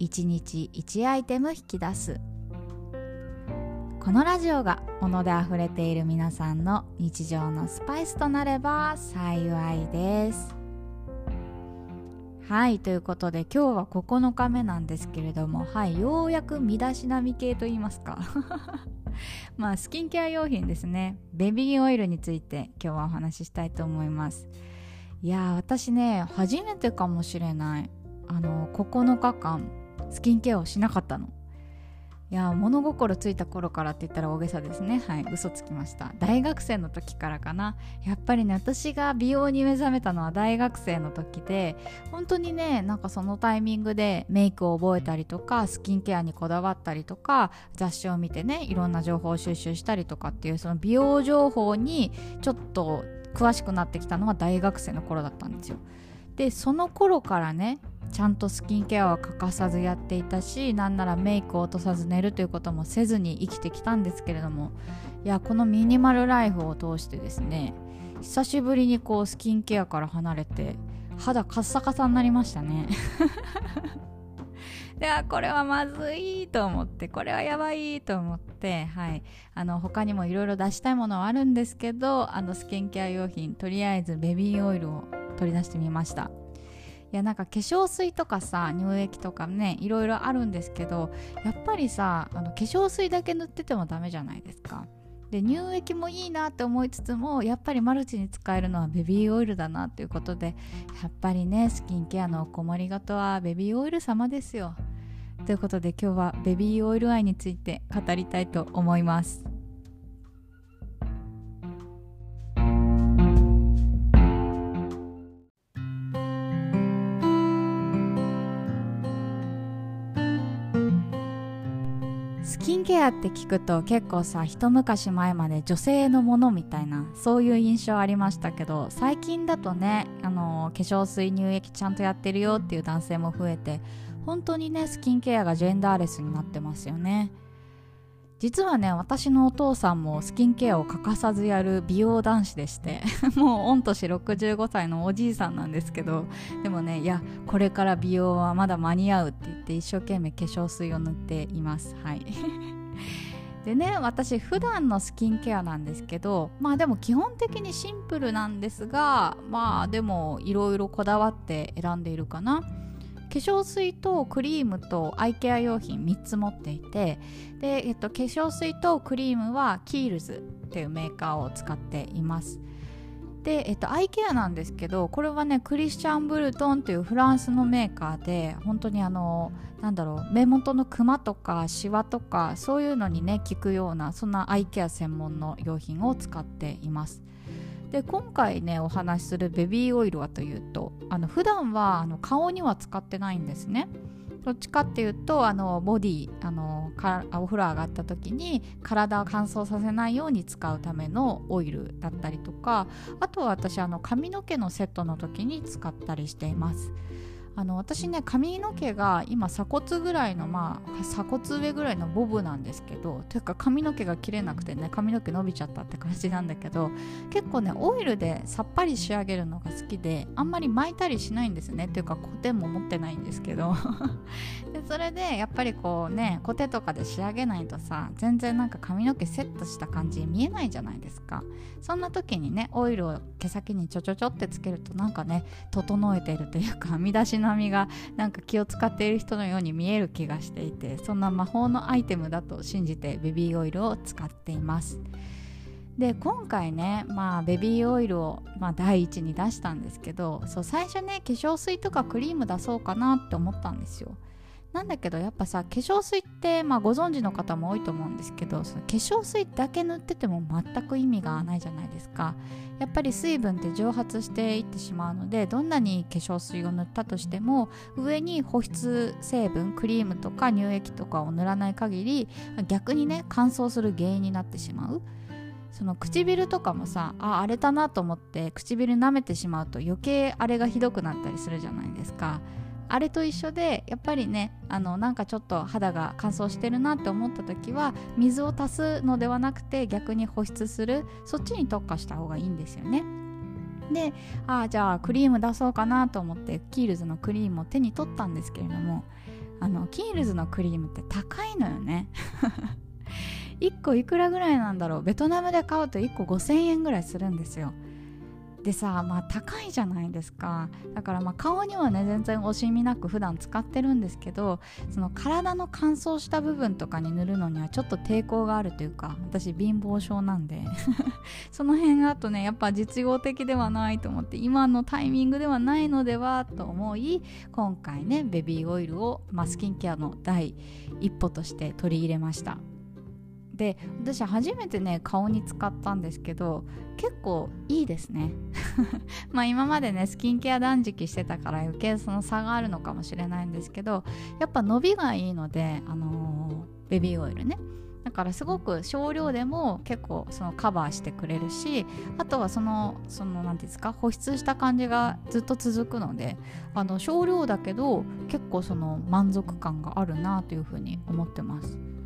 1日1アイテム引き出す。このラジオが物で溢れている皆さんの日常のスパイスとなれば幸いです。はいということで今日は9日目なんですけれどもはいようやく身だしなみ系と言いますか。まあスキンケア用品ですね。ベビーオイルについて今日はお話ししたいと思います。いや私ね初めてかもしれない。あの9日間。スキンケアをしなかったの。いや物心ついた頃からって言ったら大げさですね。はい嘘つきました。大学生の時からかな。やっぱりね私が美容に目覚めたのは大学生の時で本当にねなんかそのタイミングでメイクを覚えたりとかスキンケアにこだわったりとか雑誌を見てねいろんな情報を収集したりとかっていうその美容情報にちょっと詳しくなってきたのは大学生の頃だったんですよ。でその頃からねちゃんとスキンケアは欠かさずやっていたしなんならメイクを落とさず寝るということもせずに生きてきたんですけれどもいやこのミニマルライフを通してですね久しぶりにこうスキンケアから離れて肌カッサカサになりましたね。ではこれはまずいと思ってこれはやばいと思ってはい。あの他にもいろいろ出したいものはあるんですけどあのスキンケア用品とりあえずベビーオイルを取り出してみました。いやなんか化粧水とかさ乳液とかねいろいろあるんですけどやっぱりさあの化粧水だけ塗っててもダメじゃないですか。で乳液もいいなって思いつつもやっぱりマルチに使えるのはベビーオイルだなということでやっぱりねスキンケアのお困りごとはベビーオイル様ですよ。ということで今日はベビーオイル愛について語りたいと思います。ケアって聞くと結構さ一昔前まで女性のものみたいなそういう印象ありましたけど最近だとねあの化粧水乳液ちゃんとやってるよっていう男性も増えて本当にねスキンケアがジェンダーレスになってますよね。実はね私のお父さんもスキンケアを欠かさずやる美容男子でして もう御年65歳のおじいさんなんですけどでもねいやこれから美容はまだ間に合うって言って一生懸命化粧水を塗っています。はい。でね私普段のスキンケアなんですけどまあでも基本的にシンプルなんですがまあでもいろいろこだわって選んでいるかな。化粧水とクリームとアイケア用品3つ持っていてで、えっと、化粧水とクリームはキールズっていうメーカーを使っています。で、えっと、アイケアなんですけどこれはねクリスチャン・ブルトンっていうフランスのメーカーで本当にあのなんだろう目元のクマとかシワとかそういうのにね効くようなそんなアイケア専門の用品を使っています。で今回ねお話しするベビーオイルはというとあの普段はあの顔には使ってないんですね。どっちかっていうとあのボディあのお風呂上がった時に体を乾燥させないように使うためのオイルだったりとかあとは私あの髪の毛のセットの時に使ったりしています。あの私ね髪の毛が今鎖骨ぐらいのまあ鎖骨上ぐらいのボブなんですけどというか髪の毛が切れなくてね髪の毛伸びちゃったって感じなんだけど結構ねオイルでさっぱり仕上げるのが好きであんまり巻いたりしないんですね。っていうかコテも持ってないんですけど。でそれでやっぱりこうねコテとかで仕上げないとさ全然なんか髪の毛セットした感じ見えないじゃないですか。そんな時にねオイルを毛先にちょちょちょってつけるとなんかね整えてるというか編み出し並みがなんか気を使っている人のように見える気がしていてそんな魔法のアイテムだと信じてベビーオイルを使っています。で今回ね、まあ、ベビーオイルを、まあ、第一に出したんですけどそう最初ね化粧水とかクリーム出そうかなって思ったんですよ。なんだけどやっぱさ化粧水って、まあ、ご存知の方も多いと思うんですけどその化粧水だけ塗ってても全く意味がないじゃないですか。やっぱり水分って蒸発していってしまうのでどんなに化粧水を塗ったとしても上に保湿成分クリームとか乳液とかを塗らない限り逆にね乾燥する原因になってしまう。その唇とかもさあ荒れたなと思って唇舐めてしまうと余計荒れがひどくなったりするじゃないですか。あれと一緒でやっぱりねあのなんかちょっと肌が乾燥してるなって思った時は水を足すのではなくて逆に保湿するそっちに特化した方がいいんですよね。でああじゃあクリーム出そうかなと思ってキールズのクリームを手に取ったんですけれどもあのキールズのクリームって高いのよね。1個いくらぐらいなんだろう。ベトナムで買うと1個5000円ぐらいするんですよ。でさまあ高いじゃないですか。だからまあ顔にはね全然惜しみなく普段使ってるんですけどその体の乾燥した部分とかに塗るのにはちょっと抵抗があるというか私貧乏症なんで。その辺だとねやっぱ実用的ではないと思って今のタイミングではないのではと思い今回ねベビーオイルを、まあ、スキンケアの第一歩として取り入れました。で私初めてね顔に使ったんですけど結構いいですね まあ今までねスキンケア断食してたから余計その差があるのかもしれないんですけどやっぱ伸びがいいのであのー、ベビーオイルねだからすごく少量でも結構そのカバーしてくれるしあとはそのその何ていうんですか保湿した感じがずっと続くのであの少量だけど結構その満足感があるなというふうに思ってます。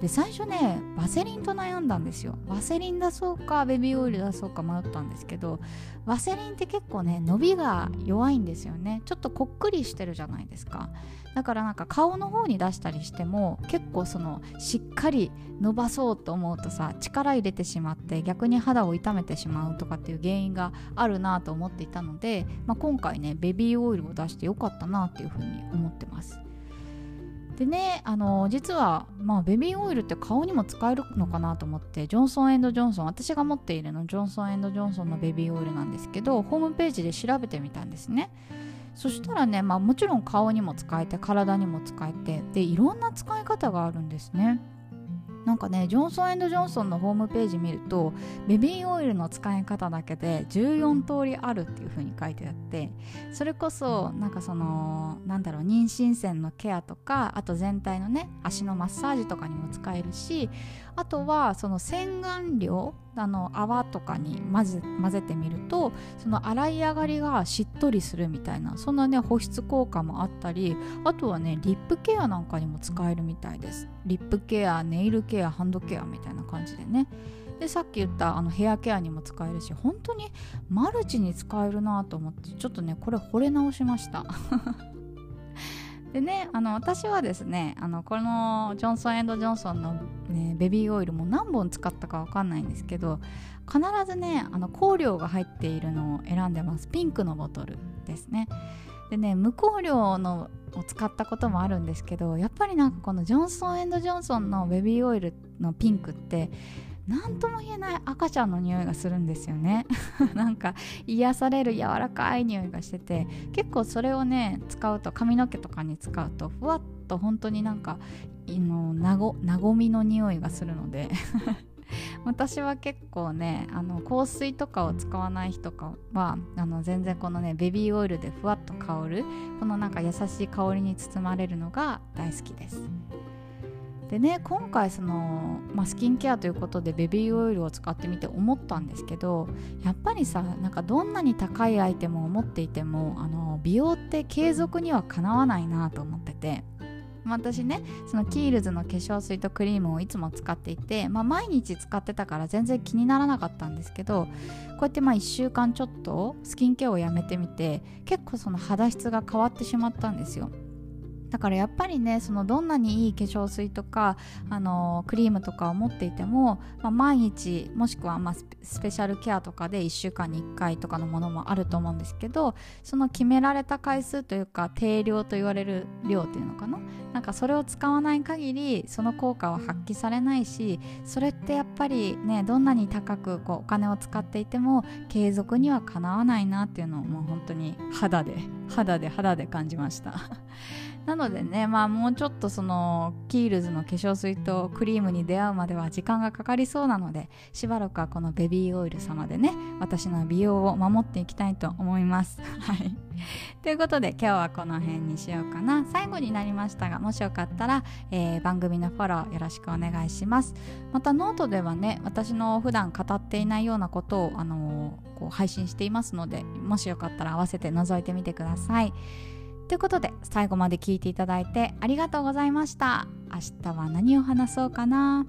で最初ねワセリンと悩んだんですよ。ワセリン出そうかベビーオイル出そうか迷ったんですけどワセリンって結構ね伸びが弱いんですよね。ちょっとこっくりしてるじゃないですか。だからなんか顔の方に出したりしても結構そのしっかり伸ばそうと思うとさ力入れてしまって逆に肌を痛めてしまうとかっていう原因があるなと思っていたので、まあ、今回ねベビーオイルを出してよかったなっていうふうに思ってます。でねあの実は、まあ、ベビーオイルって顔にも使えるのかなと思ってジョンソンジョンソン私が持っているのジョンソンジョンソンのベビーオイルなんですけどホームページで調べてみたんですね。そしたらね、まあ、もちろん顔にも使えて体にも使えてでいろんな使い方があるんですね。なんかねジョンソンジョンソンのホームページ見るとベビーオイルの使い方だけで14通りあるっていう風に書いてあってそれこそなんかそのなんだろう妊娠線のケアとかあと全体のね足のマッサージとかにも使えるしあとはその洗顔料あの泡とかに混ぜ混ぜてみるとその洗い上がりがしっとりするみたいなそんなね保湿効果もあったりあとはねリップケアなんかにも使えるみたいです。リップケアネイルケアハンドケアみたいな感じでね。でさっき言ったあのヘアケアにも使えるし本当にマルチに使えるなと思ってちょっとねこれ惚れ直しました。でねあの私はですねあのこのジョンソンジョンソンの、ね、ベビーオイルも何本使ったか分かんないんですけど必ずねあの香料が入っているのを選んでます。ピンクのボトルですね。でね無香料のを使ったこともあるんですけどやっぱりなんかこのジョンソンジョンソンのベビーオイルのピンクって何とも言えない赤ちゃんの匂いがするんですよね。なんか癒される柔らかい匂いがしてて結構それをね使うと髪の毛とかに使うとふわっと本当になんかのなごなごみの匂いがするので。私は結構ねあの香水とかを使わない日とかはあの全然このねベビーオイルでふわっと香るこのなんか優しい香りに包まれるのが大好きです。でね今回その、まあ、スキンケアということでベビーオイルを使ってみて思ったんですけどやっぱりさなんかどんなに高いアイテムを持っていてもあの美容って継続にはかなわないなと思ってて。私ねそのキールズの化粧水とクリームをいつも使っていて、まあ、毎日使ってたから全然気にならなかったんですけどこうやってまあ1週間ちょっとスキンケアをやめてみて結構その肌質が変わってしまったんですよだからやっぱりねそのどんなにいい化粧水とかあのクリームとかを持っていても、まあ、毎日もしくはまあスペシャルケアとかで1週間に1回とかのものもあると思うんですけどその決められた回数というか定量と言われる量っていうのかな？なんかそれを使わない限りその効果は発揮されないしそれってやっぱりねどんなに高くこうお金を使っていても継続にはかなわないなっていうのをもう本当に肌で肌で肌で感じました。なのでねまあもうちょっとそのキールズの化粧水とクリームに出会うまでは時間がかかりそうなのでしばらくはこのベビーオイル様でね私の美容を守っていきたいと思います。はい。ということで今日はこの辺にしようかな。最後になりましたがもしよかったら、えー、番組のフォローよろしくお願いします。またノートではね私の普段語っていないようなことを、あのー、こう配信していますのでもしよかったら合わせて覗いてみてくださいということで最後まで聞いていただいてありがとうございました。明日は何を話そうかな。